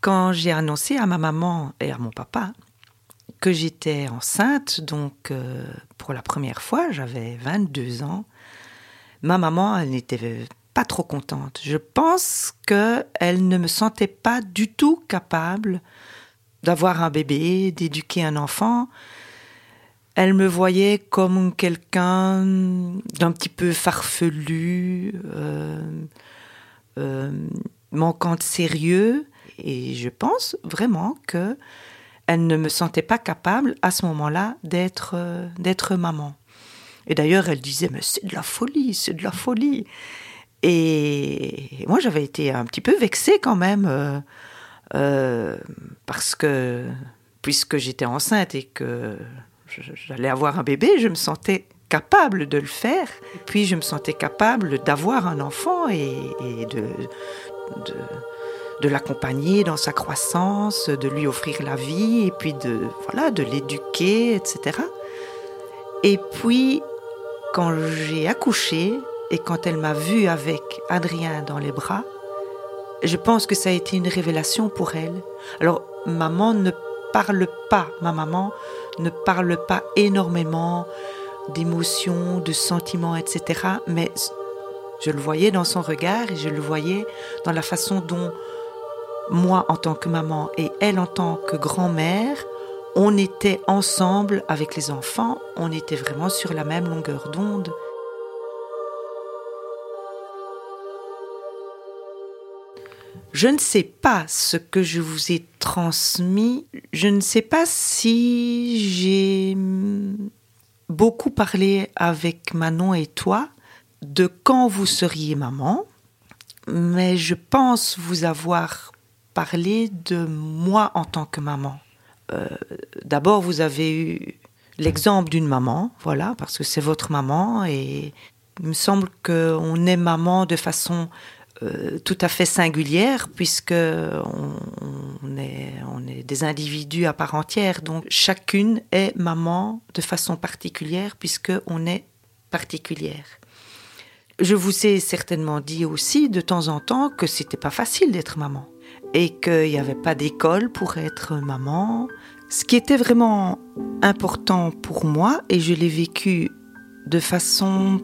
quand j'ai annoncé à ma maman et à mon papa que j'étais enceinte, donc euh, pour la première fois, j'avais 22 ans, ma maman, elle n'était pas trop contente. Je pense qu'elle ne me sentait pas du tout capable d'avoir un bébé, d'éduquer un enfant. Elle me voyait comme quelqu'un d'un petit peu farfelu, euh, euh, manquant de sérieux. Et je pense vraiment que elle ne me sentait pas capable à ce moment-là d'être euh, d'être maman. Et d'ailleurs, elle disait mais c'est de la folie, c'est de la folie. Et moi, j'avais été un petit peu vexée quand même euh, euh, parce que puisque j'étais enceinte et que j'allais avoir un bébé, je me sentais capable de le faire. Puis je me sentais capable d'avoir un enfant et, de, de l'accompagner dans sa croissance, de lui offrir la vie et puis de voilà de l'éduquer, etc. Et puis quand j'ai accouché et quand elle m'a vue avec Adrien dans les bras, je pense que ça a été une révélation pour elle. Alors maman ne parle pas, ma maman ne parle pas énormément d'émotions, de sentiments, etc. Mais je le voyais dans son regard et je le voyais dans la façon dont moi en tant que maman et elle en tant que grand-mère, on était ensemble avec les enfants, on était vraiment sur la même longueur d'onde. Je ne sais pas ce que je vous ai transmis, je ne sais pas si j'ai beaucoup parlé avec Manon et toi de quand vous seriez maman, mais je pense vous avoir parlé de moi en tant que maman. Euh, d'abord, vous avez eu l'exemple d'une maman, voilà, parce que c'est votre maman, et il me semble qu'on est maman de façon euh, tout à fait singulière, puisque on, est, on est des individus à part entière, donc chacune est maman de façon particulière, puisque on est particulière. Je vous ai certainement dit aussi de temps en temps que c'était pas facile d'être maman et qu'il n'y avait pas d'école pour être maman. Ce qui était vraiment important pour moi, et je l'ai vécu de façon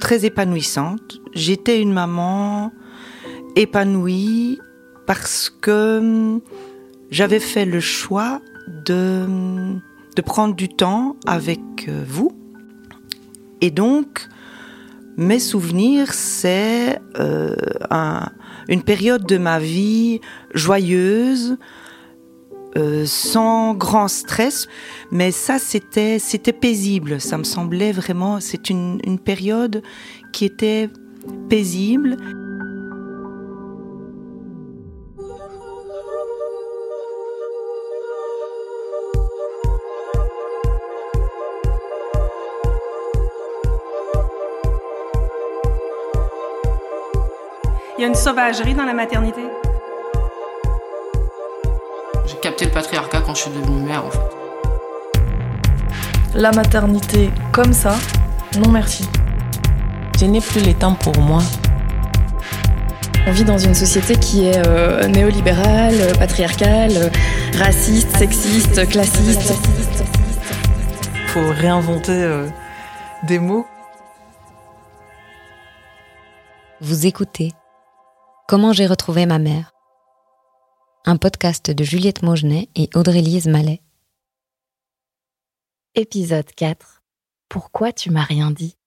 très épanouissante, j'étais une maman épanouie parce que j'avais fait le choix de, de prendre du temps avec euh, vous. Et donc, mes souvenirs, c'est euh, un, une période de ma vie joyeuse, euh, sans grand stress, mais ça c'était c'était paisible. Ça me semblait vraiment, c'est une période qui était paisible. Il y a une sauvagerie dans la maternité. J'ai capté le patriarcat quand je suis devenue mère, en fait. La maternité comme ça, non merci. Je n'ai plus les temps pour moi. On vit dans une société qui est euh, néolibérale, patriarcale, raciste, sexiste, classiste. Il faut réinventer euh, des mots. Vous écoutez Comment j'ai retrouvé ma mère Un podcast de Juliette Maugenet et Audrey-Lise Mallet. Épisode 4 Pourquoi tu m'as rien dit?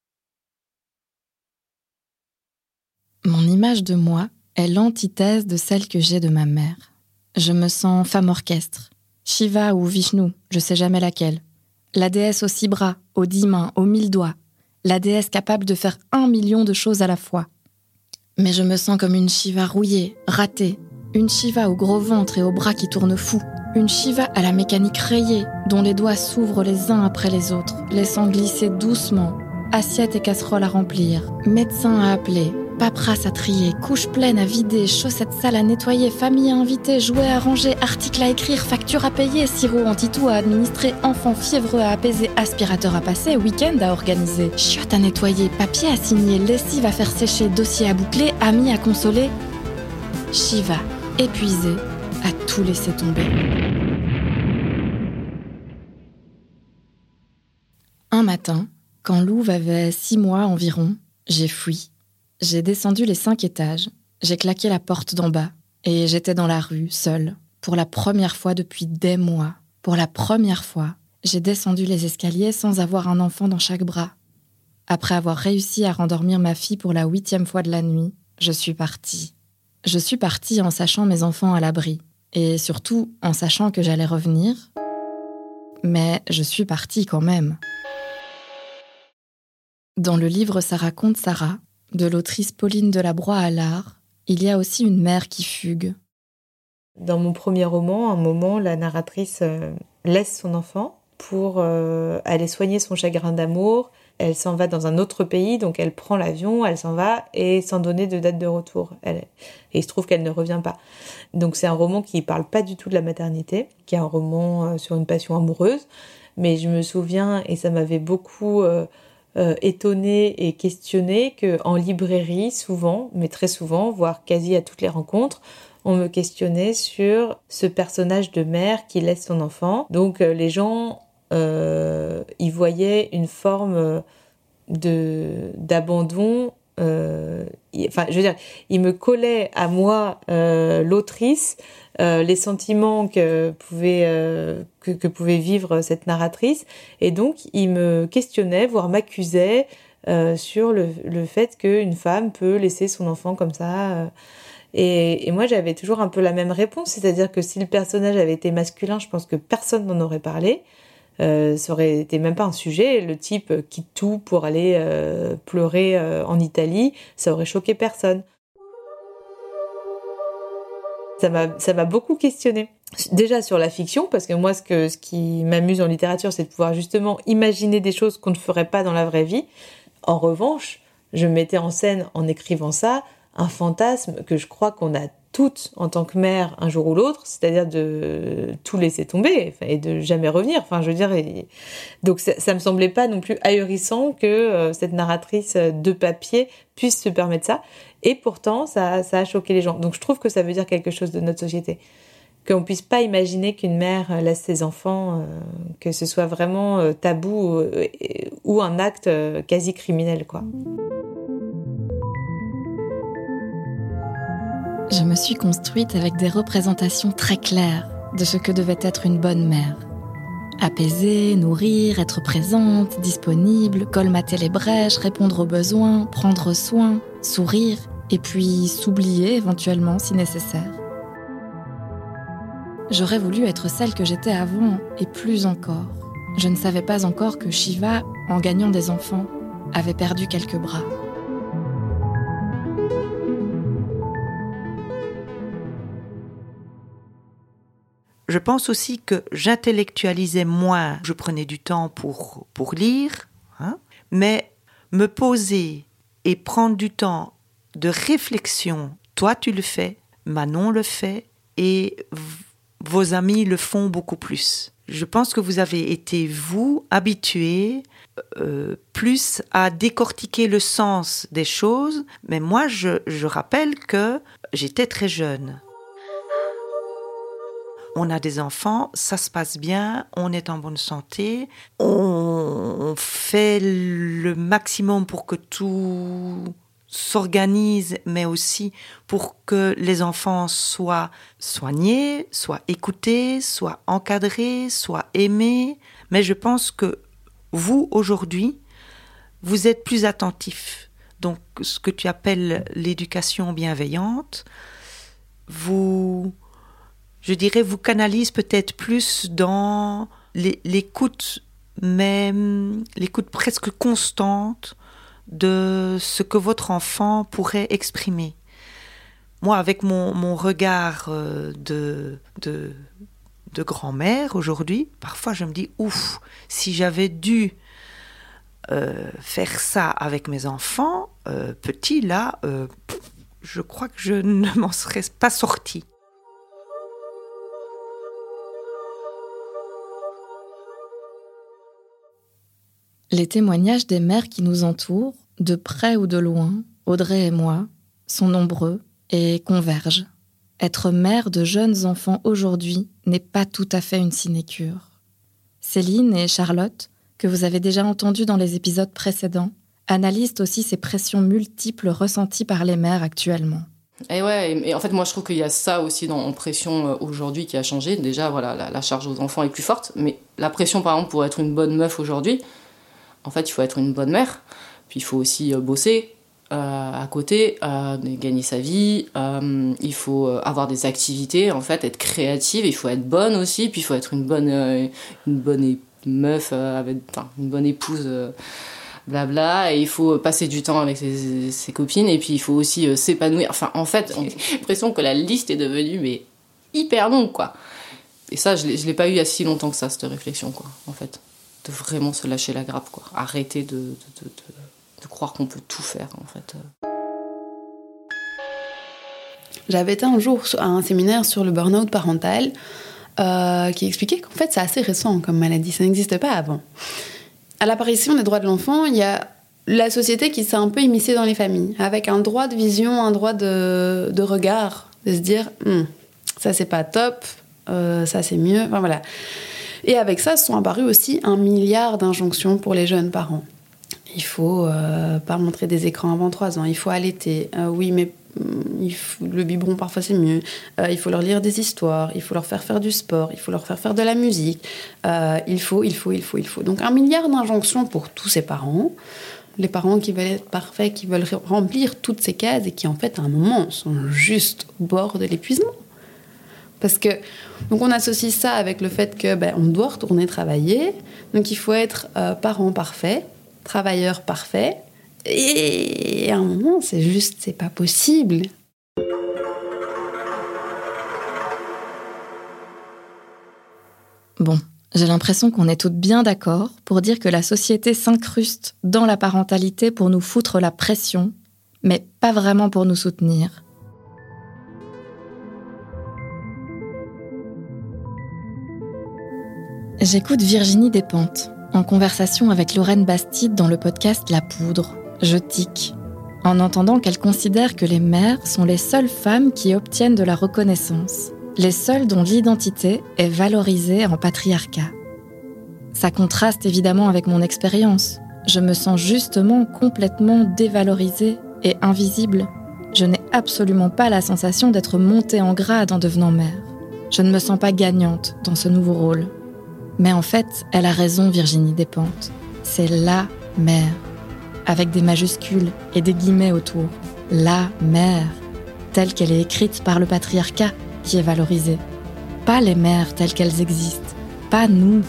Mon image de moi est l'antithèse de celle que j'ai de ma mère. Je me sens femme orchestre, Shiva ou Vishnu, je sais jamais laquelle. La déesse aux six bras, aux dix mains, aux mille doigts. La déesse capable de faire un million de choses à la fois. Mais je me sens comme une Shiva rouillée, ratée. Une Shiva au gros ventre et aux bras qui tournent fou. Une Shiva à la mécanique rayée, dont les doigts s'ouvrent les uns après les autres, laissant glisser doucement. Assiettes et casseroles à remplir, médecin à appeler, paperasse à trier, couche pleine à vider, chaussettes sales à nettoyer, famille à inviter, jouets à ranger, articles à écrire, factures à payer, sirop anti-tout à administrer, enfants fiévreux à apaiser, aspirateur à passer, week-end à organiser, chiottes à nettoyer, papier à signer, lessive à faire sécher, dossier à boucler, amis à consoler. Shiva, épuisé, à tout laisser tomber. Un matin, quand Louve avait six mois environ, j'ai fui. J'ai descendu les cinq étages, j'ai claqué la porte d'en bas, et j'étais dans la rue, seule, pour la première fois depuis des mois. Pour la première fois, j'ai descendu les escaliers sans avoir un enfant dans chaque bras. Après avoir réussi à rendormir ma fille pour la huitième fois de la nuit, je suis partie. Je suis partie en sachant mes enfants à l'abri, et surtout en sachant que j'allais revenir. Mais je suis partie quand même. Dans le livre Ça raconte Sarah, de l'autrice Pauline Delabroix à l'art, il y a aussi une mère qui fugue. Dans mon premier roman, un moment, la narratrice euh, laisse son enfant pour euh, aller soigner son chagrin d'amour. Elle s'en va dans un autre pays, donc elle prend l'avion, elle s'en va et sans donner de date de retour. Elle, et il se trouve qu'elle ne revient pas. Donc c'est un roman qui parle pas du tout de la maternité, qui est un roman euh, sur une passion amoureuse. Mais je me souviens, et ça m'avait beaucoup euh, étonné et questionné, que en librairie, souvent, mais très souvent, voire quasi à toutes les rencontres, on me questionnait sur ce personnage de mère qui laisse son enfant. Donc les gens euh, il voyait une forme euh, de d'abandon. Euh, enfin, je veux dire, il me collait à moi, euh, l'autrice, euh, les sentiments que pouvait que, pouvait vivre cette narratrice, et donc il me questionnait, voire m'accusait sur le, le fait qu'une femme peut laisser son enfant comme ça. Et, et, moi, j'avais toujours un peu la même réponse, c'est-à-dire que si le personnage avait été masculin, je pense que personne n'en aurait parlé. Euh, ça aurait été même pas un sujet. Le type quitte tout pour aller euh, pleurer euh, en Italie, ça aurait choqué personne. Ça m'a, beaucoup questionné. Déjà sur la fiction, parce que moi, ce, que, ce qui m'amuse en littérature, c'est de pouvoir justement imaginer des choses qu'on ne ferait pas dans la vraie vie. En revanche, je mettais en scène, en écrivant ça, un fantasme que je crois qu'on a toutes en tant que mère un jour ou l'autre, c'est-à-dire de tout laisser tomber et de jamais revenir. Enfin, je veux dire, donc ça, ça me semblait pas non plus ahurissant que euh, cette narratrice de papier puisse se permettre ça. Et pourtant, ça, ça a choqué les gens. Donc, je trouve que ça veut dire quelque chose de notre société, qu'on puisse pas imaginer qu'une mère laisse ses enfants, euh, que ce soit vraiment euh, tabou euh, ou un acte euh, quasi criminel, quoi. Je me suis construite avec des représentations très claires de ce que devait être une bonne mère. Apaiser, nourrir, être présente, disponible, colmater les brèches, répondre aux besoins, prendre soin, sourire, et puis s'oublier éventuellement si nécessaire. J'aurais voulu être celle que j'étais avant, et plus encore. Je ne savais pas encore que Shiva, en gagnant des enfants, avait perdu quelques bras. Je pense aussi que j'intellectualisais moins, je prenais du temps pour, pour lire, hein, mais me poser et prendre du temps de réflexion, toi tu le fais, Manon le fait, et vos amis le font beaucoup plus. Je pense que vous avez été, vous, habitué euh, plus à décortiquer le sens des choses, mais moi, je, je rappelle que j'étais très jeune on a des enfants, ça se passe bien, on est en bonne santé, on fait le maximum pour que tout s'organise, mais aussi pour que les enfants soient soignés, soient écoutés, soient encadrés, soient aimés. Mais je pense que vous, aujourd'hui, vous êtes plus attentifs. Donc, ce que tu appelles l'éducation bienveillante, vous je dirais, vous canalise peut-être plus dans l'écoute, même l'écoute presque constante de ce que votre enfant pourrait exprimer. Moi, avec mon, regard euh, de, de, de grand-mère aujourd'hui, parfois je me dis, ouf, si j'avais dû euh, faire ça avec mes enfants, euh, petits, là, euh, je crois que je ne m'en serais pas sortie. Les témoignages des mères qui nous entourent, de près ou de loin, Audrey et moi, sont nombreux et convergent. être mère de jeunes enfants aujourd'hui n'est pas tout à fait une sinécure. Céline et Charlotte, que vous avez déjà entendues dans les épisodes précédents, analysent aussi ces pressions multiples ressenties par les mères actuellement. Et ouais, et en fait, moi, je trouve qu'il y a ça aussi dans en pression euh, aujourd'hui qui a changé. Déjà, voilà, la, la, charge aux enfants est plus forte, mais la pression, par exemple, pour être une bonne meuf aujourd'hui, en fait, il faut être une bonne mère, puis il faut aussi euh, bosser euh, à côté, euh, gagner sa vie, il faut avoir des activités, en fait, être créative, il faut être bonne aussi, puis il faut être une bonne, une bonne meuf, une bonne épouse blabla, et il faut passer du temps avec ses, copines, et puis il faut aussi s'épanouir. Enfin, en fait, j'ai l'impression que la liste est devenue mais hyper longue, quoi. Et ça, je l'ai pas eu il y a si longtemps que ça, cette réflexion, quoi, en fait. De vraiment se lâcher la grappe, quoi. Arrêter de, de, de, croire qu'on peut tout faire, en fait. J'avais été un jour à un séminaire sur le burn-out parental euh, qui expliquait qu'en fait c'est assez récent comme maladie, ça n'existe pas avant à l'apparition des droits de l'enfant, il y a la société qui s'est un peu immiscée dans les familles, avec un droit de vision, un droit de, de regard, de se dire hm, ça c'est pas top, euh, ça c'est mieux, enfin voilà. Et avec ça sont apparus aussi un milliard d'injonctions pour les jeunes parents. Il faut euh, pas montrer des écrans avant 3 ans, il faut allaiter. Euh, oui, mais faut, le biberon parfois c'est mieux. Euh, il faut leur lire des histoires, il faut leur faire faire du sport, il faut leur faire faire de la musique. Il faut, il faut, il faut, il faut. Donc un milliard d'injonctions pour tous ces parents. Les parents qui veulent être parfaits, qui veulent remplir toutes ces cases et qui en fait à un moment sont juste au bord de l'épuisement. Parce que donc on associe ça avec le fait que ben, on doit retourner travailler, donc il faut être euh, parent parfait, travailleur parfait, et à un moment, c'est juste, c'est pas possible. Bon, j'ai l'impression qu'on est toutes bien d'accord pour dire que la société s'incruste dans la parentalité pour nous foutre la pression, mais pas vraiment pour nous soutenir. J'écoute Virginie Despentes en conversation avec Lorraine Bastide dans le podcast La Poudre je tic, en entendant qu'elle considère que les mères sont les seules femmes qui obtiennent de la reconnaissance, les seules dont l'identité est valorisée en patriarcat. Ça contraste évidemment avec mon expérience. Je me sens justement complètement dévalorisée et invisible. Je n'ai absolument pas la sensation d'être montée en grade en devenant mère. Je ne me sens pas gagnante dans ce nouveau rôle. Mais en fait, elle a raison, Virginie Despentes. C'est LA mère avec des majuscules et des guillemets autour. La mère, telle qu'elle est écrite par le patriarcat, qui est valorisée. Pas les mères telles qu'elles existent, pas nous.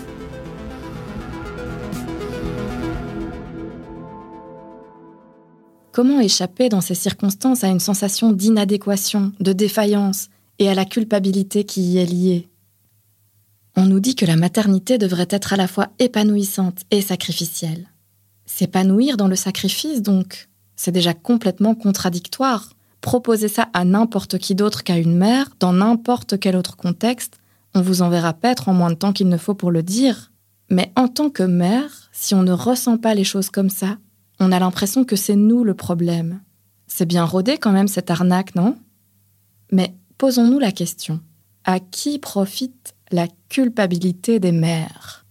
Comment échapper dans ces circonstances à une sensation d'inadéquation, de défaillance et à la culpabilité qui y est liée? On nous dit que la maternité devrait être à la fois épanouissante et sacrificielle. S'épanouir dans le sacrifice, donc, c'est déjà complètement contradictoire. Proposer ça à n'importe qui d'autre qu'à une mère, dans n'importe quel autre contexte, on vous enverra paître en moins de temps qu'il ne faut pour le dire. Mais en tant que mère, si on ne ressent pas les choses comme ça, on a l'impression que c'est nous le problème. C'est bien rodé quand même cette arnaque, non? Mais posons-nous la question. À qui profite la culpabilité des mères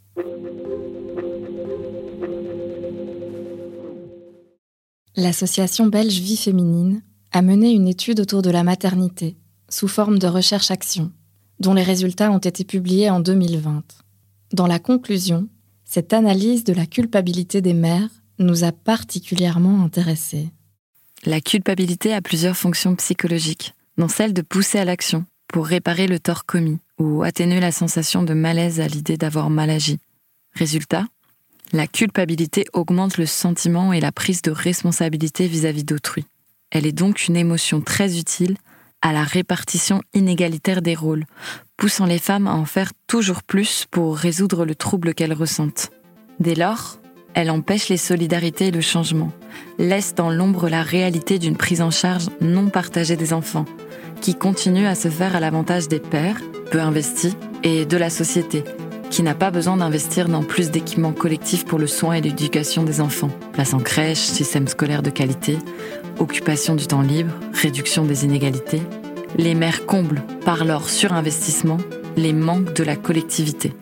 L'association belge Vie féminine a mené une étude autour de la maternité, sous forme de recherche-action, dont les résultats ont été publiés en 2020. Dans la conclusion, cette analyse de la culpabilité des mères nous a particulièrement intéressés. La culpabilité a plusieurs fonctions psychologiques, dont celle de pousser à l'action pour réparer le tort commis ou atténuer la sensation de malaise à l'idée d'avoir mal agi. Résultat, la culpabilité augmente le sentiment et la prise de responsabilité vis-à-vis d'autrui. Elle est donc une émotion très utile à la répartition inégalitaire des rôles, poussant les femmes à en faire toujours plus pour résoudre le trouble qu'elles ressentent. Dès lors, elle empêche les solidarités et le changement, laisse dans l'ombre la réalité d'une prise en charge non partagée des enfants, qui continue à se faire à l'avantage des pères, peu investis, et de la société, qui n'a pas besoin d'investir dans plus d'équipements collectifs pour le soin et l'éducation des enfants. Place en crèche, système scolaire de qualité, occupation du temps libre, réduction des inégalités, les mères comblent, par leur surinvestissement, les manques de la collectivité.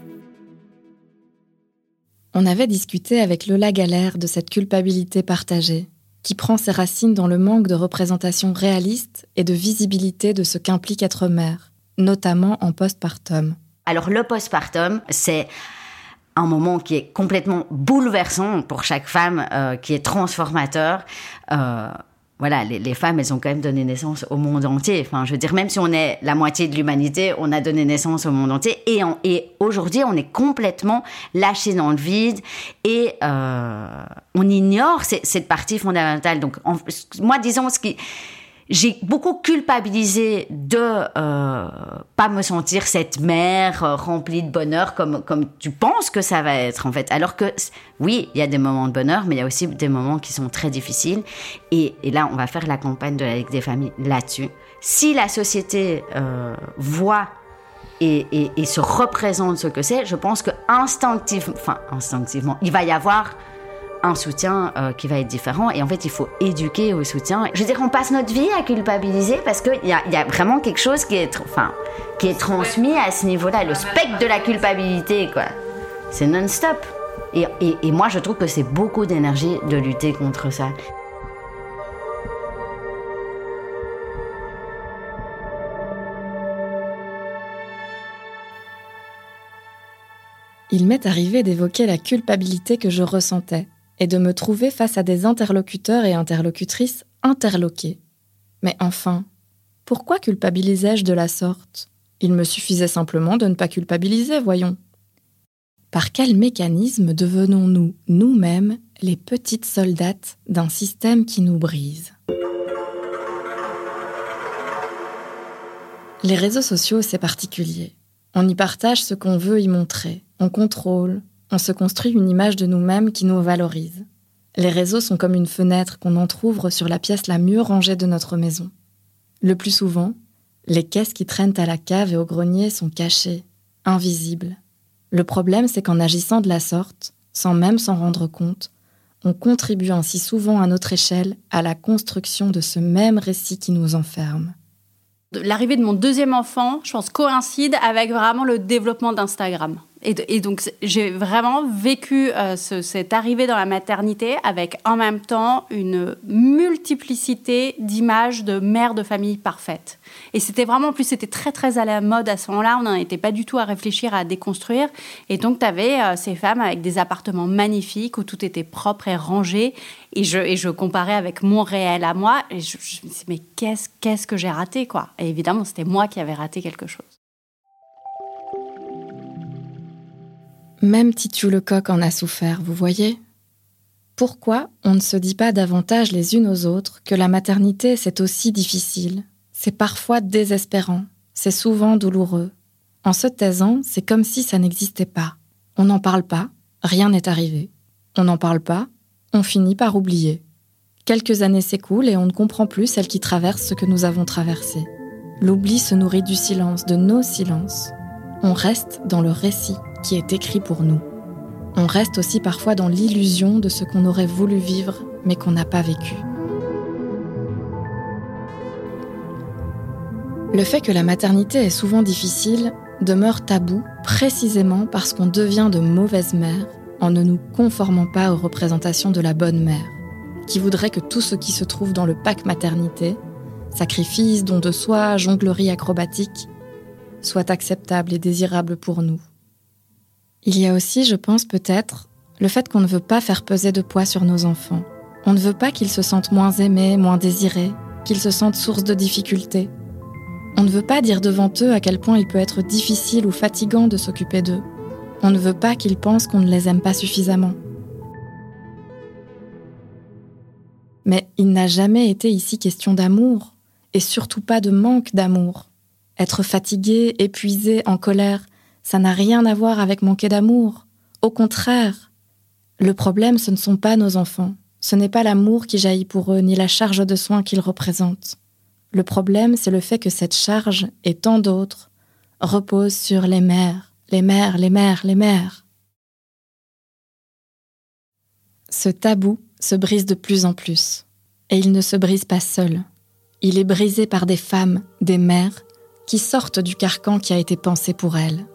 On avait discuté avec Lola Galère de cette culpabilité partagée, qui prend ses racines dans le manque de représentation réaliste et de visibilité de ce qu'implique être mère, notamment en postpartum. Alors le postpartum, c'est un moment qui est complètement bouleversant pour chaque femme, euh, qui est transformateur. Euh, voilà, les, femmes, elles ont quand même donné naissance au monde entier. Enfin, je veux dire, même si on est la moitié de l'humanité, on a donné naissance au monde entier. Et, et aujourd'hui, on est complètement lâché dans le vide et euh, on ignore cette partie fondamentale. Donc, moi, disons, ce qui j'ai beaucoup culpabilisé de euh, pas me sentir cette mère euh, remplie de bonheur comme comme tu penses que ça va être en fait. Alors que oui, il y a des moments de bonheur, mais il y a aussi des moments qui sont très difficiles. Et, là, on va faire la campagne de la Ligue des familles là-dessus. Si la société euh, voit et, se représente ce que c'est, je pense que instinctivement, enfin instinctivement, il va y avoir un soutien euh, qui va être différent. Et en fait, il faut éduquer au soutien. Je veux dire, on passe notre vie à culpabiliser parce qu'il y a, y a vraiment quelque chose qui est, enfin, qui est transmis à ce niveau-là. Le spectre de la culpabilité, quoi. C'est non-stop. Et, et, et moi, je trouve que c'est beaucoup d'énergie de lutter contre ça. Il m'est arrivé d'évoquer la culpabilité que je ressentais et de me trouver face à des interlocuteurs et interlocutrices interloqués. Mais enfin, pourquoi culpabilisais-je de la sorte? Il me suffisait simplement de ne pas culpabiliser, voyons. Par quel mécanisme devenons-nous nous-mêmes les petites soldates d'un système qui nous brise? Les réseaux sociaux, c'est particulier. On y partage ce qu'on veut y montrer, on contrôle, on se construit une image de nous-mêmes qui nous valorise. Les réseaux sont comme une fenêtre qu'on entr'ouvre sur la pièce la mieux rangée de notre maison. Le plus souvent, les caisses qui traînent à la cave et au grenier sont cachées, invisibles. Le problème, c'est qu'en agissant de la sorte, sans même s'en rendre compte, on contribue ainsi souvent à notre échelle à la construction de ce même récit qui nous enferme. L'arrivée de mon deuxième enfant, je pense, coïncide avec vraiment le développement d'Instagram. Et, donc, j'ai vraiment vécu euh, cette arrivée dans la maternité avec en même temps une multiplicité d'images de mères de famille parfaites. Et c'était vraiment, en plus, c'était très, très à la mode à ce moment-là. On n'en était pas du tout à réfléchir, à déconstruire. Et donc, tu avais euh, ces femmes avec des appartements magnifiques où tout était propre et rangé. Et je, comparais avec mon réel à moi. Et je, je me disais, mais qu'est-ce, qu'est-ce que j'ai raté, quoi? Et évidemment, c'était moi qui avais raté quelque chose. Même Titu Lecoq en a souffert, vous voyez Pourquoi on ne se dit pas davantage les unes aux autres que la maternité c'est aussi difficile, c'est parfois désespérant, c'est souvent douloureux. En se taisant, c'est comme si ça n'existait pas. On n'en parle pas, rien n'est arrivé. On n'en parle pas, on finit par oublier. Quelques années s'écoulent et on ne comprend plus celles qui traversent ce que nous avons traversé. L'oubli se nourrit du silence, de nos silences. On reste dans le récit qui est écrit pour nous. On reste aussi parfois dans l'illusion de ce qu'on aurait voulu vivre mais qu'on n'a pas vécu. Le fait que la maternité est souvent difficile demeure tabou précisément parce qu'on devient de mauvaises mères en ne nous conformant pas aux représentations de la bonne mère, qui voudrait que tout ce qui se trouve dans le pack maternité, sacrifice, don de soi, jonglerie acrobatique, soit acceptable et désirable pour nous. Il y a aussi, je pense peut-être, le fait qu'on ne veut pas faire peser de poids sur nos enfants. On ne veut pas qu'ils se sentent moins aimés, moins désirés, qu'ils se sentent source de difficultés. On ne veut pas dire devant eux à quel point il peut être difficile ou fatigant de s'occuper d'eux. On ne veut pas qu'ils pensent qu'on ne les aime pas suffisamment. Mais il n'a jamais été ici question d'amour, et surtout pas de manque d'amour. Être fatigué, épuisé, en colère, ça n'a rien à voir avec manquer d'amour. Au contraire. Le problème, ce ne sont pas nos enfants. Ce n'est pas l'amour qui jaillit pour eux, ni la charge de soins qu'ils représentent. Le problème, c'est le fait que cette charge, et tant d'autres, repose sur les mères, les mères, les mères, les mères. Ce tabou se brise de plus en plus. Et il ne se brise pas seul. Il est brisé par des femmes, des mères, qui sortent du carcan qui a été pensé pour elles.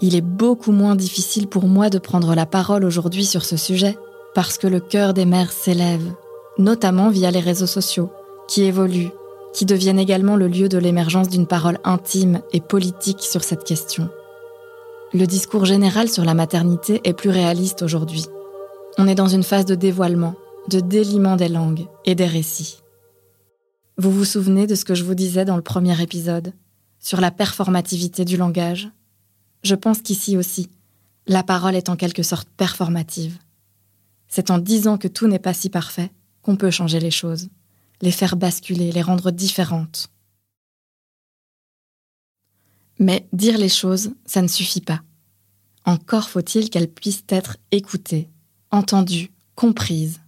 Il est beaucoup moins difficile pour moi de prendre la parole aujourd'hui sur ce sujet, parce que le cœur des mères s'élève, notamment via les réseaux sociaux, qui évoluent, qui deviennent également le lieu de l'émergence d'une parole intime et politique sur cette question. Le discours général sur la maternité est plus réaliste aujourd'hui. On est dans une phase de dévoilement, de déliement des langues et des récits. Vous vous souvenez de ce que je vous disais dans le premier épisode, sur la performativité du langage Je pense qu'ici aussi, la parole est en quelque sorte performative. C'est en disant que tout n'est pas si parfait qu'on peut changer les choses, les faire basculer, les rendre différentes. Mais dire les choses, ça ne suffit pas. Encore faut-il qu'elles puissent être écoutées, entendues, comprises.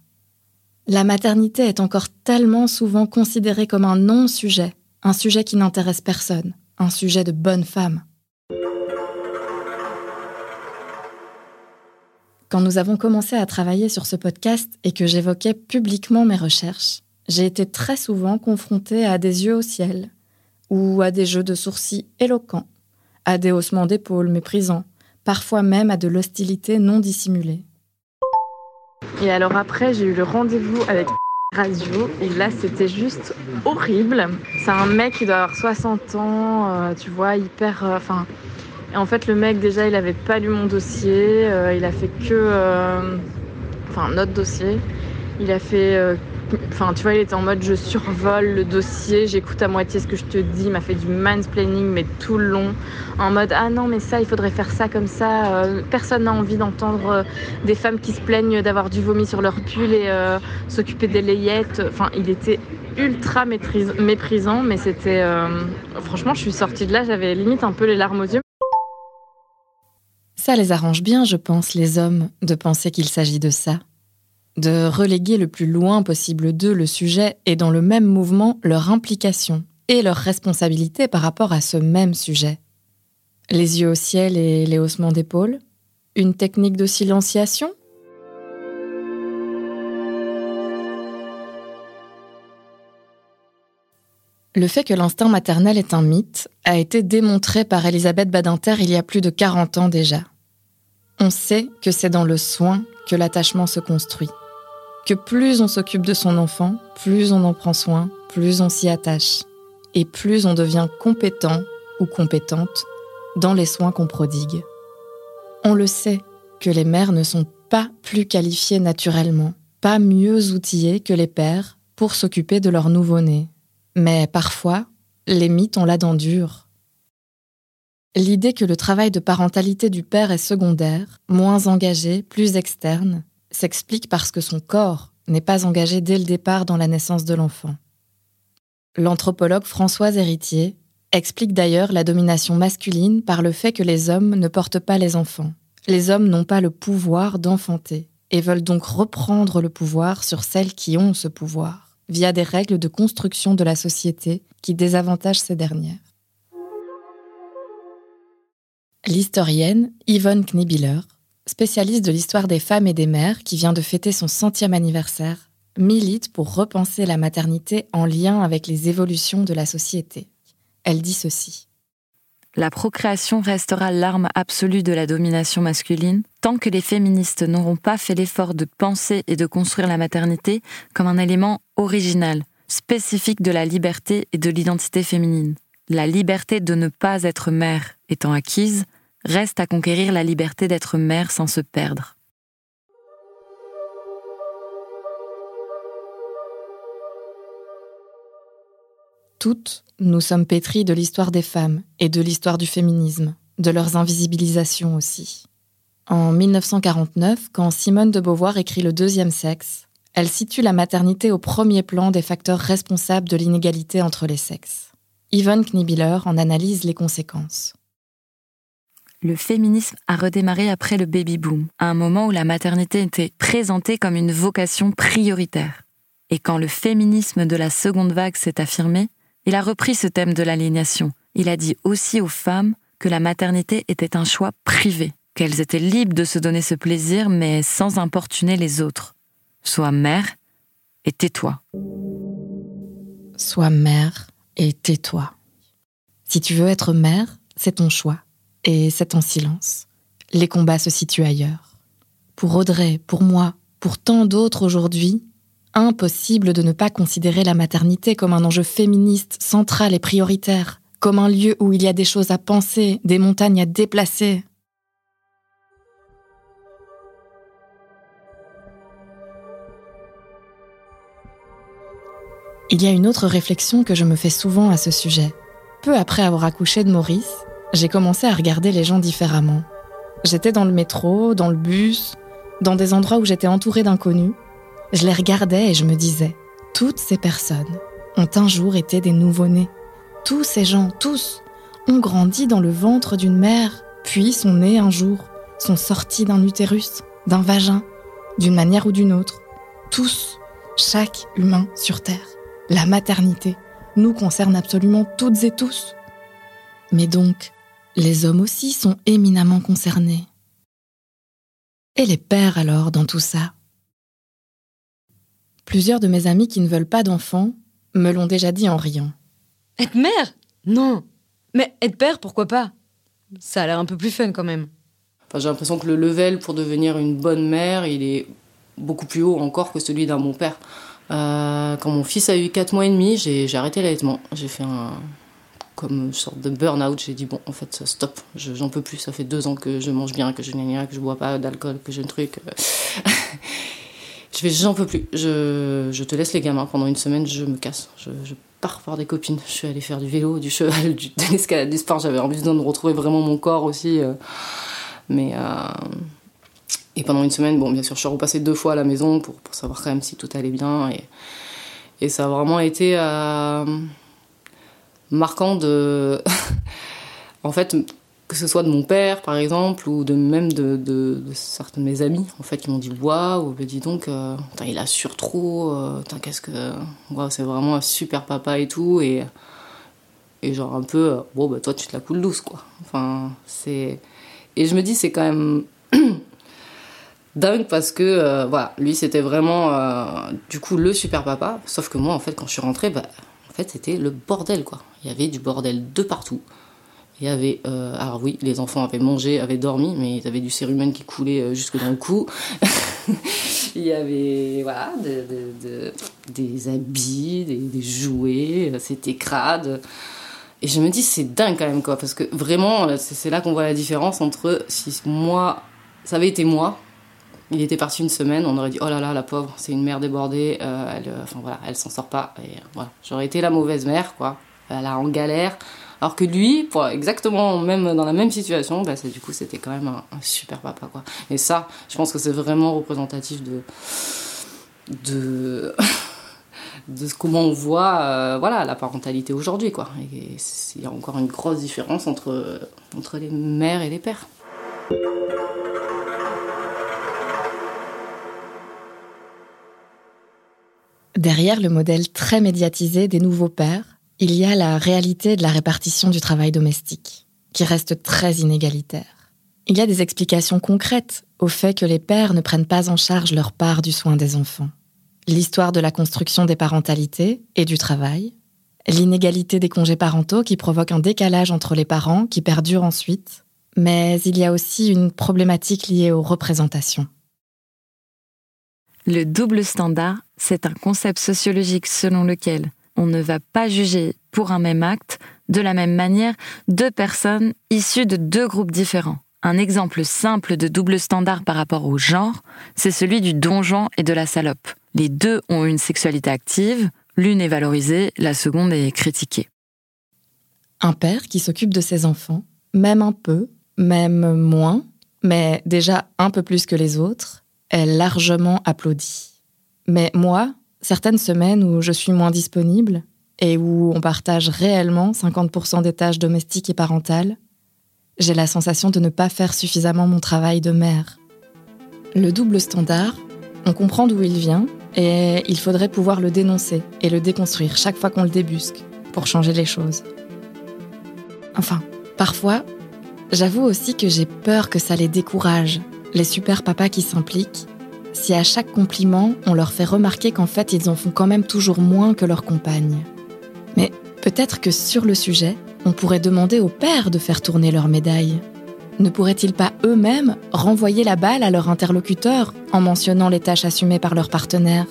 La maternité est encore tellement souvent considérée comme un non-sujet, un sujet qui n'intéresse personne, un sujet de bonne femme. Quand nous avons commencé à travailler sur ce podcast et que j'évoquais publiquement mes recherches, j'ai été très souvent confrontée à des yeux au ciel, ou à des jeux de sourcils éloquents, à des haussements d'épaules méprisants, parfois même à de l'hostilité non dissimulée. Et alors après, j'ai eu le rendez-vous avec Radio, et là c'était juste horrible. C'est un mec qui doit avoir 60 ans, euh, tu vois, hyper. euh, Enfin. en fait, le mec, déjà, il avait pas lu mon dossier, euh, il a fait que. Enfin, notre dossier. Il a fait. Enfin, tu il était en mode je survole le dossier, j'écoute à moitié ce que je te dis. Il m'a fait du mansplaining, mais tout le long. En mode ah non, mais ça, il faudrait faire ça comme ça. Euh, personne n'a envie d'entendre euh, des femmes qui se plaignent d'avoir du vomi sur leur pull et euh, s'occuper des layettes. Enfin, il était ultra méprisant, mais c'était. Franchement, je suis sortie de là, j'avais limite un peu les larmes aux yeux. Ça les arrange bien, je pense, les hommes, de penser qu'il s'agit de ça. De reléguer le plus loin possible d'eux le sujet et dans le même mouvement leur implication et leur responsabilité par rapport à ce même sujet. Les yeux au ciel et les haussements d'épaules Une technique de silenciation? Le fait que l'instinct maternel est un mythe a été démontré par Elisabeth Badinter il y a plus de 40 ans déjà. On sait que c'est dans le soin que l'attachement se construit. Que plus on s'occupe de son enfant, plus on en prend soin, plus on s'y attache. Et plus on devient compétent ou compétente dans les soins qu'on prodigue. On le sait que les mères ne sont pas plus qualifiées naturellement, pas mieux outillées que les pères pour s'occuper de leur nouveau-né. Mais parfois, les mythes ont la dent dure. L'idée que le travail de parentalité du père est secondaire, moins engagé, plus externe, s'explique parce que son corps n'est pas engagé dès le départ dans la naissance de l'enfant. L'anthropologue Françoise Héritier explique d'ailleurs la domination masculine par le fait que les hommes ne portent pas les enfants. Les hommes n'ont pas le pouvoir d'enfanter et veulent donc reprendre le pouvoir sur celles qui ont ce pouvoir via des règles de construction de la société qui désavantagent ces dernières. L'historienne Yvonne Knibiller, spécialiste de l'histoire des femmes et des mères qui vient de fêter son centième anniversaire, milite pour repenser la maternité en lien avec les évolutions de la société. Elle dit ceci. La procréation restera l'arme absolue de la domination masculine tant que les féministes n'auront pas fait l'effort de penser et de construire la maternité comme un élément original, spécifique de la liberté et de l'identité féminine. La liberté de ne pas être mère étant acquise, reste à conquérir la liberté d'être mère sans se perdre. Toutes, nous sommes pétries de l'histoire des femmes et de l'histoire du féminisme, de leurs invisibilisations aussi. En 1949, quand Simone de Beauvoir écrit Le deuxième sexe, elle situe la maternité au premier plan des facteurs responsables de l'inégalité entre les sexes. Yvonne Knibiller en analyse les conséquences. Le féminisme a redémarré après le baby-boom, à un moment où la maternité était présentée comme une vocation prioritaire. Et quand le féminisme de la seconde vague s'est affirmé, il a repris ce thème de l'aliénation. Il a dit aussi aux femmes que la maternité était un choix privé, qu'elles étaient libres de se donner ce plaisir, mais sans importuner les autres. Sois mère et tais-toi. Sois mère et tais-toi. Si tu veux être mère, c'est ton choix. Et c'est en silence. Les combats se situent ailleurs. Pour Audrey, pour moi, pour tant d'autres aujourd'hui, impossible de ne pas considérer la maternité comme un enjeu féministe central et prioritaire, comme un lieu où il y a des choses à penser, des montagnes à déplacer. Il y a une autre réflexion que je me fais souvent à ce sujet. Peu après avoir accouché de Maurice, j'ai commencé à regarder les gens différemment. J'étais dans le métro, dans le bus, dans des endroits où j'étais entourée d'inconnus. Je les regardais et je me disais, toutes ces personnes ont un jour été des nouveau-nés. Tous ces gens, tous, ont grandi dans le ventre d'une mère, puis sont nés un jour, sont sortis d'un utérus, d'un vagin, d'une manière ou d'une autre. Tous, chaque humain sur Terre. La maternité nous concerne absolument toutes et tous. Mais donc, les hommes aussi sont éminemment concernés. Et les pères alors dans tout ça? Plusieurs de mes amis qui ne veulent pas d'enfants me l'ont déjà dit en riant. Être mère? Non. Mais être père, pourquoi pas? Ça a l'air un peu plus fun quand même. Enfin, j'ai l'impression que le level pour devenir une bonne mère, il est beaucoup plus haut encore que celui d'un bon père. Euh, quand mon fils a eu 4 mois et demi, j'ai arrêté l'allaitement. J'ai fait un comme sorte de burn-out. J'ai dit bon, en fait, stop, j'en peux plus. Ça fait deux ans que je mange bien, que je n'ai rien, que je bois pas d'alcool, que je ne truc. je vais, j'en peux plus. Je, je, te laisse les gamins pendant une semaine. Je me casse. Je, je, pars voir des copines. Je suis allée faire du vélo, du cheval, du, de l'escalade, du sport. J'avais envie de retrouver vraiment mon corps aussi. Euh, mais euh, et pendant une semaine, bon, bien sûr, je suis repassée deux fois à la maison pour, pour savoir quand même si tout allait bien. Et, et ça a vraiment été euh, marquant de. en fait, que ce soit de mon père, par exemple, ou de même de, de, de certains de mes amis, en fait, qui m'ont dit Waouh, dis donc, euh, il assure trop, euh, qu'est-ce que. C'est vraiment un super papa et tout. Et, et genre, un peu, euh, bon, bah, toi, tu te la coules douce, quoi. Enfin, c'est. Et je me dis, c'est quand même. dingue parce que euh, voilà, lui c'était vraiment euh, du coup le super papa. Sauf que moi en fait quand je suis rentrée, bah, fait c'était le bordel quoi. Il y avait du bordel de partout. Il y avait, euh, alors oui, les enfants avaient mangé, avaient dormi, mais ils avaient du cérumen qui coulait jusque dans le cou. il y avait voilà, de, de, de, des habits, des, des jouets, c'était crade. Et je me dis, c'est dingue quand même, quoi, parce que vraiment, c'est là qu'on voit la différence entre si moi, ça avait été moi, il était parti une semaine, on aurait dit oh là là la pauvre, c'est une mère débordée, euh, elle, euh, enfin voilà, elle s'en sort pas. Et voilà, j'aurais été la mauvaise mère quoi, elle a en galère. Alors que lui, pour exactement même dans la même situation, bah, du coup c'était quand même un, super papa quoi. Et ça, je pense que c'est vraiment représentatif de de de comment on voit euh, voilà la parentalité aujourd'hui quoi. Il y a encore une grosse différence entre entre les mères et les pères. Derrière le modèle très médiatisé des nouveaux pères, il y a la réalité de la répartition du travail domestique, qui reste très inégalitaire. Il y a des explications concrètes au fait que les pères ne prennent pas en charge leur part du soin des enfants. L'histoire de la construction des parentalités et du travail, l'inégalité des congés parentaux qui provoque un décalage entre les parents qui perdure ensuite, mais il y a aussi une problématique liée aux représentations. Le double standard, c'est un concept sociologique selon lequel on ne va pas juger pour un même acte de la même manière deux personnes issues de deux groupes différents. Un exemple simple de double standard par rapport au genre, c'est celui du donjon et de la salope. Les deux ont une sexualité active, l'une est valorisée, la seconde est critiquée. Un père qui s'occupe de ses enfants, même un peu, même moins, mais déjà un peu plus que les autres, est largement applaudi. Mais moi, certaines semaines où je suis moins disponible et où on partage réellement 50% des tâches domestiques et parentales, j'ai la sensation de ne pas faire suffisamment mon travail de mère. Le double standard, on comprend d'où il vient et il faudrait pouvoir le dénoncer et le déconstruire chaque fois qu'on le débusque pour changer les choses. Enfin, parfois, j'avoue aussi que j'ai peur que ça les décourage les super papas qui s'impliquent, si à chaque compliment, on leur fait remarquer qu'en fait, ils en font quand même toujours moins que leurs compagnes. Mais peut-être que sur le sujet, on pourrait demander aux pères de faire tourner leur médaille. Ne pourraient-ils pas eux-mêmes renvoyer la balle à leur interlocuteur en mentionnant les tâches assumées par leur partenaire?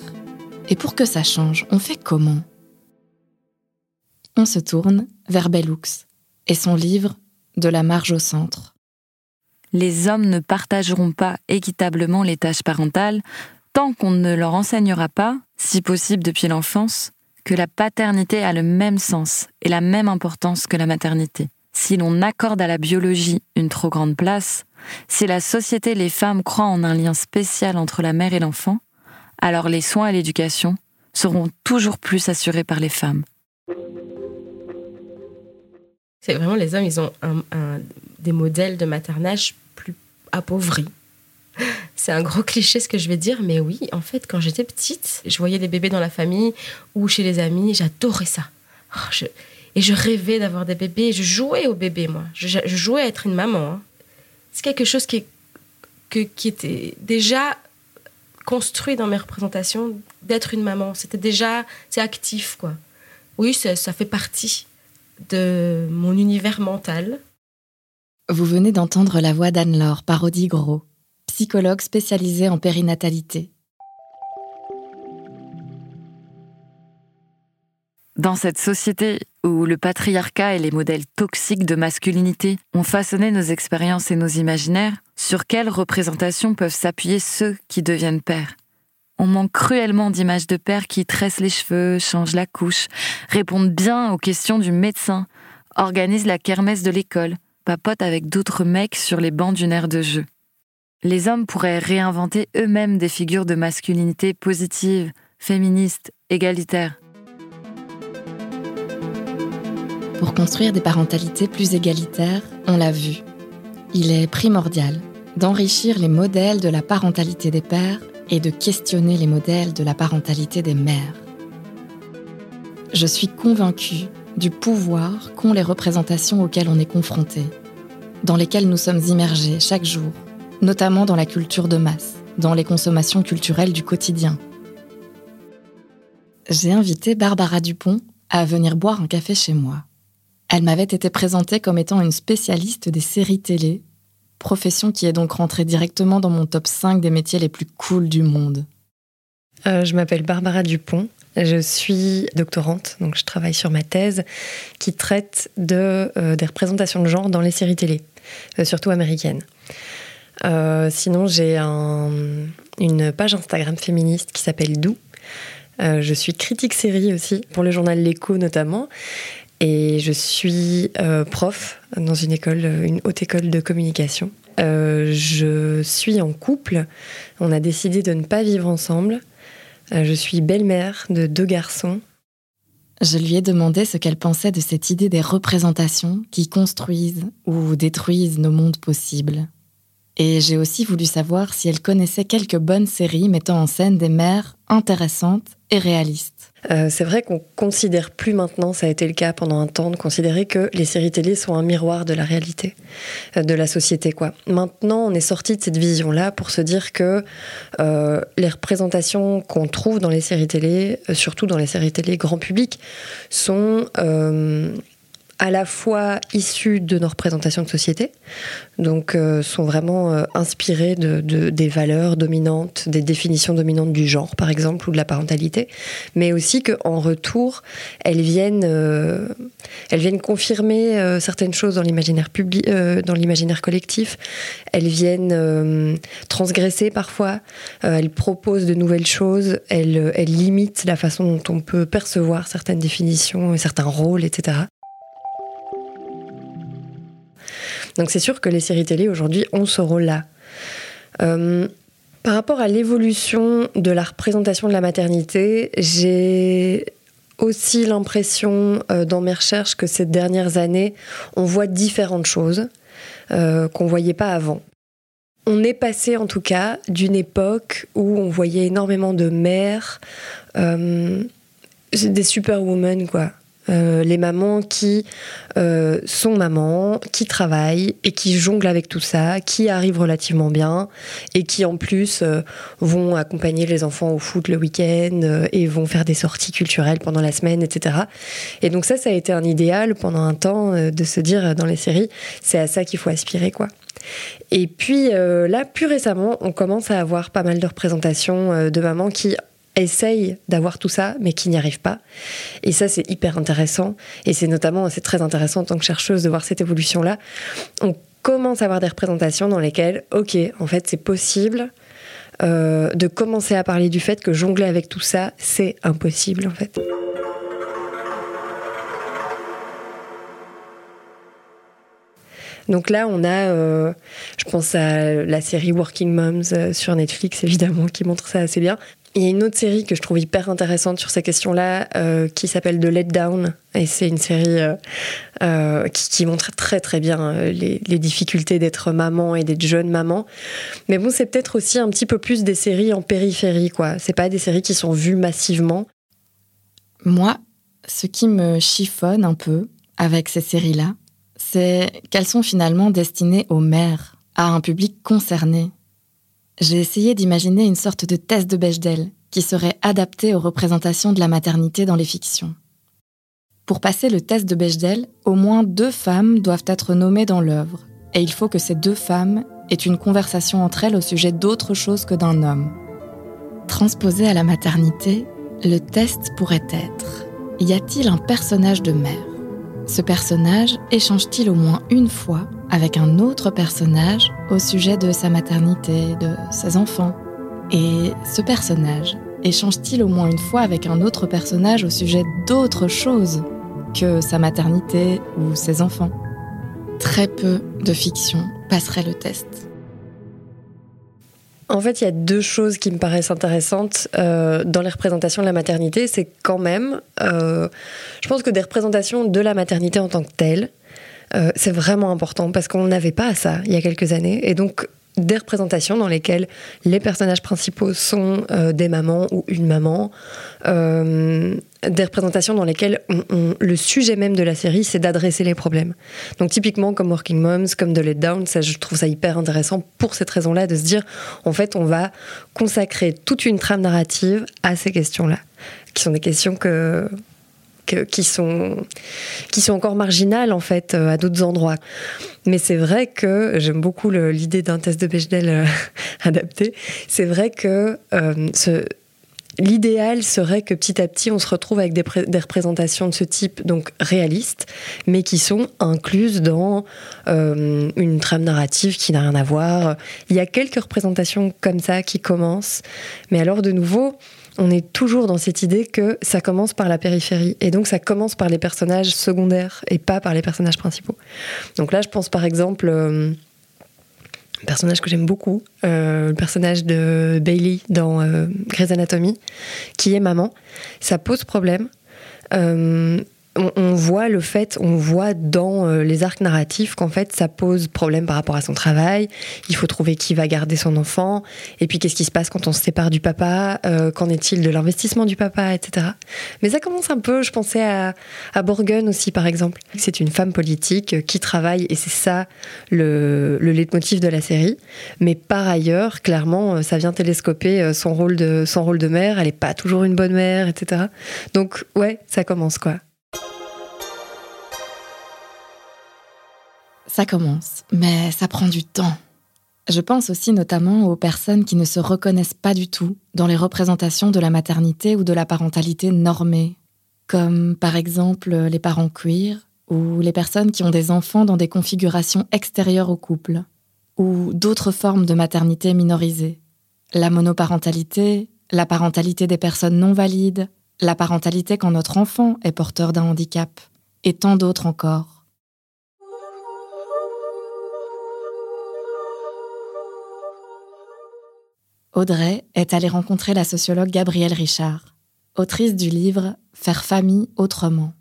Et pour que ça change, on fait comment? On se tourne vers Bellux et son livre De la marge au centre. Les hommes ne partageront pas équitablement les tâches parentales tant qu'on ne leur enseignera pas, si possible depuis l'enfance, que la paternité a le même sens et la même importance que la maternité. Si l'on accorde à la biologie une trop grande place, si la société et les femmes croient en un lien spécial entre la mère et l'enfant, alors les soins et l'éducation seront toujours plus assurés par les femmes. C'est vraiment les hommes, ils ont des modèles de maternage plus appauvris. C'est un gros cliché ce que je vais dire, mais oui, en fait, quand j'étais petite, je voyais des bébés dans la famille ou chez les amis, j'adorais ça. Oh, et je rêvais d'avoir des bébés, je jouais aux bébés, moi. Je, jouais à être une maman. Hein. C'est quelque chose qui, qui était déjà construit dans mes représentations d'être une maman. C'était déjà, c'est actif, quoi. Oui, ça fait partie de mon univers mental. Vous venez d'entendre la voix d'Anne-Laure Parodie Gros, psychologue spécialisée en périnatalité. Dans cette société où le patriarcat et les modèles toxiques de masculinité ont façonné nos expériences et nos imaginaires, sur quelles représentations peuvent s'appuyer ceux qui deviennent pères? On manque cruellement d'images de pères qui tressent les cheveux, changent la couche, répondent bien aux questions du médecin, organisent la kermesse de l'école, papotent avec d'autres mecs sur les bancs d'une aire de jeu. Les hommes pourraient réinventer eux-mêmes des figures de masculinité positives, féministes, égalitaires. Pour construire des parentalités plus égalitaires, on l'a vu, il est primordial d'enrichir les modèles de la parentalité des pères et de questionner les modèles de la parentalité des mères. Je suis convaincue du pouvoir qu'ont les représentations auxquelles on est confronté, dans lesquelles nous sommes immergés chaque jour, notamment dans la culture de masse, dans les consommations culturelles du quotidien. J'ai invité Barbara Dupont à venir boire un café chez moi. Elle m'avait été présentée comme étant une spécialiste des séries télé, profession qui est donc rentrée directement dans mon top 5 des métiers les plus cools du monde. Euh, je m'appelle Barbara Dupont. Je suis doctorante, donc je travaille sur ma thèse qui traite de, euh, des représentations de genre dans les séries télé, euh, surtout américaines. sinon, j'ai une page Instagram féministe qui s'appelle Dou. je suis critique série aussi, pour le journal L'écho notamment. Et je suis euh, prof dans une école, une haute école de communication. Euh, je suis en couple. On a décidé de ne pas vivre ensemble. Euh, je suis belle-mère de deux garçons. Je lui ai demandé ce qu'elle pensait de cette idée des représentations qui construisent ou détruisent nos mondes possibles. Et j'ai aussi voulu savoir si elle connaissait quelques bonnes séries mettant en scène des mères intéressantes et réalistes. Euh, c'est vrai qu'on considère plus maintenant, ça a été le cas pendant un temps, de considérer que les séries télé sont un miroir de la réalité, euh, de la société. Quoi. Maintenant, on est sorti de cette vision-là pour se dire que euh, les représentations qu'on trouve dans les séries télé, surtout dans les séries télé grand public, sont à la fois issus de nos représentations de société, donc euh, sont vraiment euh, inspirés de, des valeurs dominantes, des définitions dominantes du genre, par exemple, ou de la parentalité, mais aussi qu'en retour, elles viennent, euh, elles viennent confirmer certaines choses dans l'imaginaire public, dans l'imaginaire collectif. Elles viennent transgresser parfois. elles proposent de nouvelles choses. Elles, elles limitent la façon dont on peut percevoir certaines définitions, certains rôles, etc. Donc c'est sûr que les séries télé aujourd'hui ont ce rôle-là. Euh, par rapport à l'évolution de la représentation de la maternité, j'ai aussi l'impression euh, dans mes recherches que ces dernières années, on voit différentes choses euh, qu'on ne voyait pas avant. On est passé en tout cas d'une époque où on voyait énormément de mères, des superwomen quoi, Euh, les mamans qui euh, sont mamans, qui travaillent et qui jonglent avec tout ça, qui arrivent relativement bien et qui en plus euh, vont accompagner les enfants au foot le week-end et vont faire des sorties culturelles pendant la semaine, etc. Et donc ça, ça a été un idéal pendant un temps de se dire dans les séries, c'est à ça qu'il faut aspirer, quoi. Et puis là, plus récemment, on commence à avoir pas mal de représentations de mamans qui essaye d'avoir tout ça, mais qui n'y arrive pas. Et ça, c'est hyper intéressant. Et c'est notamment, c'est très intéressant en tant que chercheuse de voir cette évolution-là. On commence à avoir des représentations dans lesquelles, ok, en fait, c'est possible euh, de commencer à parler du fait que jongler avec tout ça, c'est impossible, en fait. Donc là, on a, euh, je pense à la série Working Moms euh, sur Netflix, évidemment, qui montre ça assez bien. Il y a une autre série que je trouve hyper intéressante sur ces questions-là, euh, qui s'appelle The Let Down. Et c'est une série euh, euh, qui, montre très très bien les, difficultés d'être maman et d'être jeune maman. Mais bon, c'est peut-être aussi un petit peu plus des séries en périphérie, quoi. C'est pas des séries qui sont vues massivement. Moi, ce qui me chiffonne un peu avec ces séries-là, c'est qu'elles sont finalement destinées aux mères, à un public concerné, j'ai essayé d'imaginer une sorte de test de Bechdel qui serait adapté aux représentations de la maternité dans les fictions. Pour passer le test de Bechdel, au moins deux femmes doivent être nommées dans l'œuvre, et il faut que ces deux femmes aient une conversation entre elles au sujet d'autre chose que d'un homme. Transposé à la maternité, le test pourrait être Y a-t-il un personnage de mère? Ce personnage échange-t-il au moins une fois avec un autre personnage au sujet de sa maternité, de ses enfants. Et ce personnage échange-t-il au moins une fois avec un autre personnage au sujet d'autre chose que sa maternité ou ses enfants? Très peu de fiction passerait le test. En fait, il y a deux choses qui me paraissent intéressantes euh, dans les représentations de la maternité. C'est quand même, euh, je pense que des représentations de la maternité en tant que telle, euh, c'est vraiment important parce qu'on n'avait pas ça il y a quelques années. Et donc, des représentations dans lesquelles les personnages principaux sont euh, des mamans ou une maman, euh, des représentations dans lesquelles le sujet même de la série, c'est d'adresser les problèmes. Donc typiquement comme Working Moms, comme The Let Down, ça, je trouve ça hyper intéressant pour cette raison-là, de se dire, en fait, on va consacrer toute une trame narrative à ces questions-là, qui sont des questions que qui sont qui sont encore marginales en fait euh, à d'autres endroits. Mais c'est vrai que j'aime beaucoup l'idée d'un test de Bechdel euh, adapté. C'est vrai que euh, L'idéal serait que petit à petit, on se retrouve avec des, représentations de ce type, donc réalistes, mais qui sont incluses dans une trame narrative qui n'a rien à voir. Il y a quelques représentations comme ça qui commencent, mais alors de nouveau, on est toujours dans cette idée que ça commence par la périphérie. Et donc ça commence par les personnages secondaires et pas par les personnages principaux. Donc là, je pense par exemple... Euh, un personnage que j'aime beaucoup, euh, le personnage de Bailey dans euh, Grey's Anatomy, qui est maman. Ça pose problème on, voit le fait, on voit dans euh, les arcs narratifs qu'en fait ça pose problème par rapport à son travail. Il faut trouver qui va garder son enfant. Et puis qu'est-ce qui se passe quand on se sépare du papa? Euh, Qu'en est-il de l'investissement du papa, etc. Mais ça commence un peu. Je pensais à, à Borgen aussi, par exemple. C'est une femme politique qui travaille et c'est ça le, le leitmotiv de la série. Mais par ailleurs, clairement, ça vient télescoper son rôle de son rôle de mère. Elle n'est pas toujours une bonne mère, etc. Donc ouais, ça commence quoi. Ça commence, mais ça prend du temps. Je pense aussi notamment aux personnes qui ne se reconnaissent pas du tout dans les représentations de la maternité ou de la parentalité normée, comme par exemple les parents queer ou les personnes qui ont des enfants dans des configurations extérieures au couple, ou d'autres formes de maternité minorisée. La monoparentalité, la parentalité des personnes non valides, la parentalité quand notre enfant est porteur d'un handicap, et tant d'autres encore. Audrey est allée rencontrer la sociologue Gabrielle Richard, autrice du livre Faire famille autrement.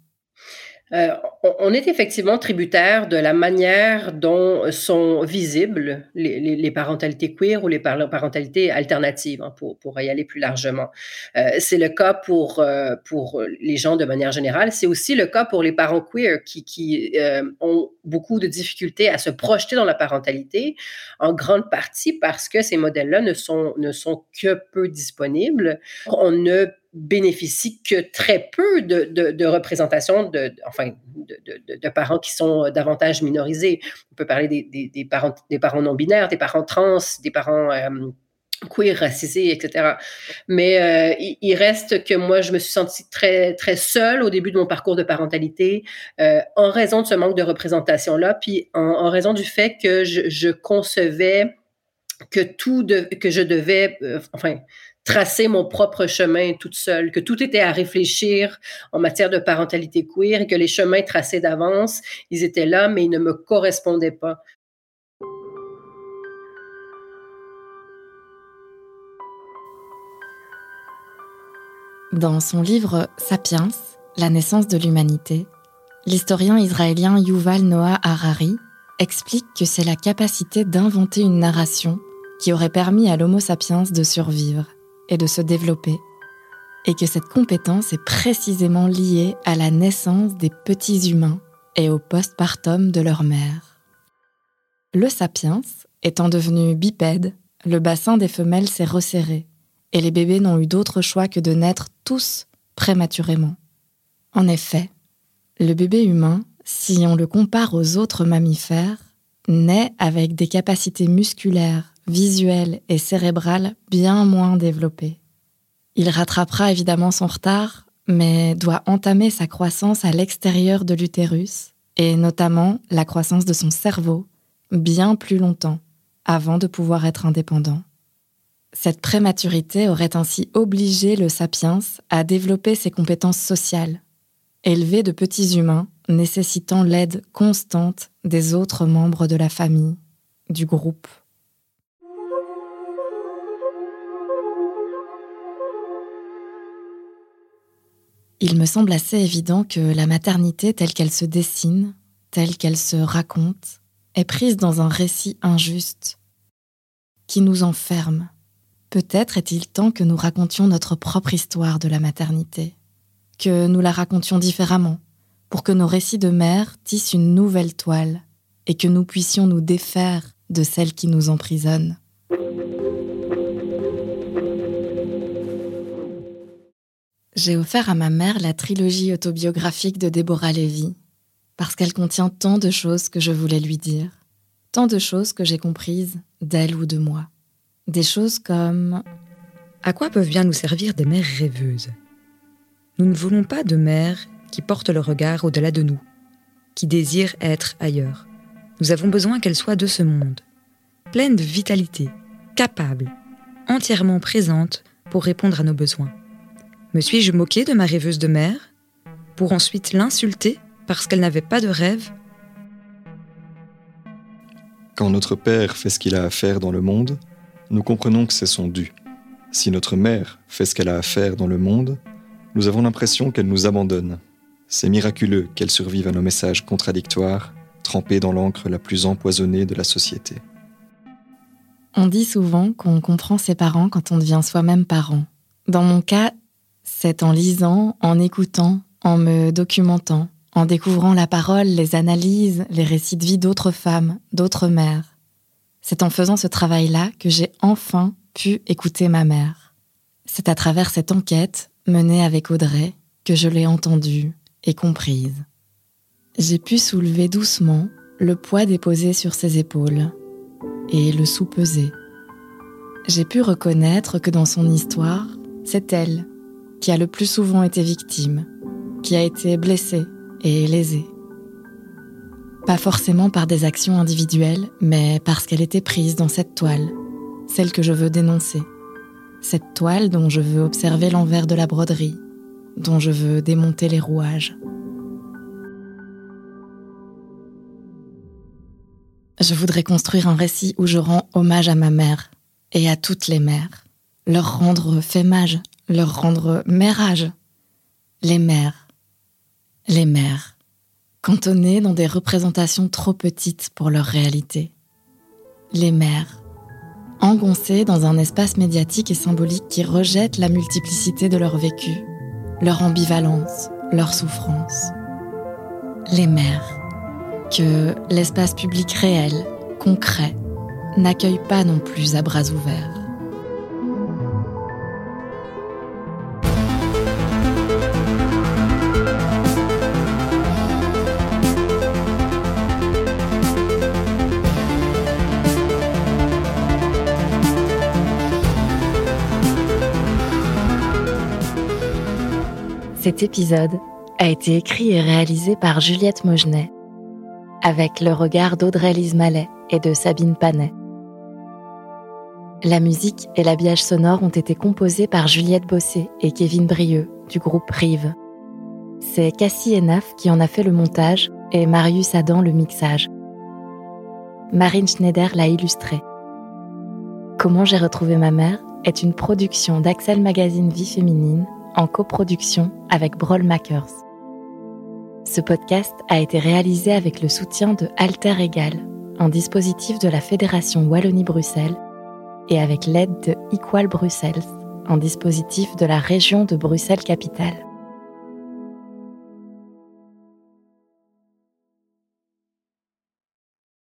Euh, on est effectivement tributaire de la manière dont sont visibles les, parentalités queer ou les parentalités alternatives, hein, pour, pour, y aller plus largement. Euh, c'est le cas pour, euh, pour les gens de manière générale. C'est aussi le cas pour les parents queer qui, qui ont beaucoup de difficultés à se projeter dans la parentalité, en grande partie parce que ces modèles-là ne sont, ne sont que peu disponibles. On ne bénéficie que très peu de, de, représentation de, enfin, de, parents qui sont davantage minorisés. On peut parler des, des, parents, des parents non binaires, des parents trans, des parents euh, queer, racisés, etc. Mais euh, il, reste que moi, je me suis sentie très, très seule au début de mon parcours de parentalité euh, en raison de ce manque de représentation-là, puis en, raison du fait que je, concevais que tout que je devais, enfin, tracer mon propre chemin toute seule, que tout était à réfléchir en matière de parentalité queer et que les chemins tracés d'avance, ils étaient là, mais ils ne me correspondaient pas. Dans son livre Sapiens, La naissance de l'humanité, l'historien israélien Yuval Noah Harari explique que c'est la capacité d'inventer une narration qui aurait permis à l'Homo sapiens de survivre et de se développer, et que cette compétence est précisément liée à la naissance des petits humains et au postpartum de leur mère. Le sapiens étant devenu bipède, le bassin des femelles s'est resserré, et les bébés n'ont eu d'autre choix que de naître tous prématurément. En effet, le bébé humain, si on le compare aux autres mammifères, naît avec des capacités musculaires visuel et cérébral bien moins développé. Il rattrapera évidemment son retard, mais doit entamer sa croissance à l'extérieur de l'utérus, et notamment la croissance de son cerveau, bien plus longtemps, avant de pouvoir être indépendant. Cette prématurité aurait ainsi obligé le sapiens à développer ses compétences sociales, élever de petits humains nécessitant l'aide constante des autres membres de la famille, du groupe. Il me semble assez évident que la maternité telle qu'elle se dessine, telle qu'elle se raconte, est prise dans un récit injuste, qui nous enferme. Peut-être est-il temps que nous racontions notre propre histoire de la maternité, que nous la racontions différemment, pour que nos récits de mère tissent une nouvelle toile, et que nous puissions nous défaire de celle qui nous emprisonne. J'ai offert à ma mère la trilogie autobiographique de Déborah Lévy, parce qu'elle contient tant de choses que je voulais lui dire, tant de choses que j'ai comprises d'elle ou de moi. Des choses comme À quoi peuvent bien nous servir des mères rêveuses? Nous ne voulons pas de mères qui portent le regard au-delà de nous, qui désirent être ailleurs. Nous avons besoin qu'elles soient de ce monde, pleines de vitalité, capables, entièrement présentes pour répondre à nos besoins. Me suis-je moqué de ma rêveuse de mère pour ensuite l'insulter parce qu'elle n'avait pas de rêve? Quand notre père fait ce qu'il a à faire dans le monde, nous comprenons que c'est son dû. Si notre mère fait ce qu'elle a à faire dans le monde, nous avons l'impression qu'elle nous abandonne. C'est miraculeux qu'elle survive à nos messages contradictoires, trempés dans l'encre la plus empoisonnée de la société. On dit souvent qu'on comprend ses parents quand on devient soi-même parent. Dans mon cas, c'est en lisant, en écoutant, en me documentant, en découvrant la parole, les analyses, les récits de vie d'autres femmes, d'autres mères. C'est en faisant ce travail-là que j'ai enfin pu écouter ma mère. C'est à travers cette enquête, menée avec Audrey, que je l'ai entendue et comprise. J'ai pu soulever doucement le poids déposé sur ses épaules et le sous-peser. J'ai pu reconnaître que dans son histoire, c'est elle qui a le plus souvent été victime, qui a été blessée et lésée. Pas forcément par des actions individuelles, mais parce qu'elle était prise dans cette toile, celle que je veux dénoncer. Cette toile dont je veux observer l'envers de la broderie, dont je veux démonter les rouages. Je voudrais construire un récit où je rends hommage à ma mère et à toutes les mères, leur rendre fémage, leur rendre mérage. Les mères. Les mères. Cantonnés dans des représentations trop petites pour leur réalité. Les mères, engoncées dans un espace médiatique et symbolique qui rejette la multiplicité de leur vécu, leur ambivalence, leur souffrance. Les mères, que l'espace public réel, concret, n'accueille pas non plus à bras ouverts. Cet épisode a été écrit et réalisé par Juliette Mogenet, avec le regard d'Audrey-Lise Mallet et de Sabine Panet. La musique et l'habillage sonore ont été composés par Juliette Bossé et Kevin Brieux du groupe Rive. C'est Cassie Enaf qui en a fait le montage et Marius Adam le mixage. Marine Schneider l'a illustré. Comment j'ai retrouvé ma mère est une production d'Axel Magazine Vie Féminine en coproduction avec Broll Makers. Ce podcast a été réalisé avec le soutien de Alter Egal, un dispositif de la Fédération Wallonie-Bruxelles, et avec l'aide de Equal Bruxelles, un dispositif de la région de Bruxelles-Capitale.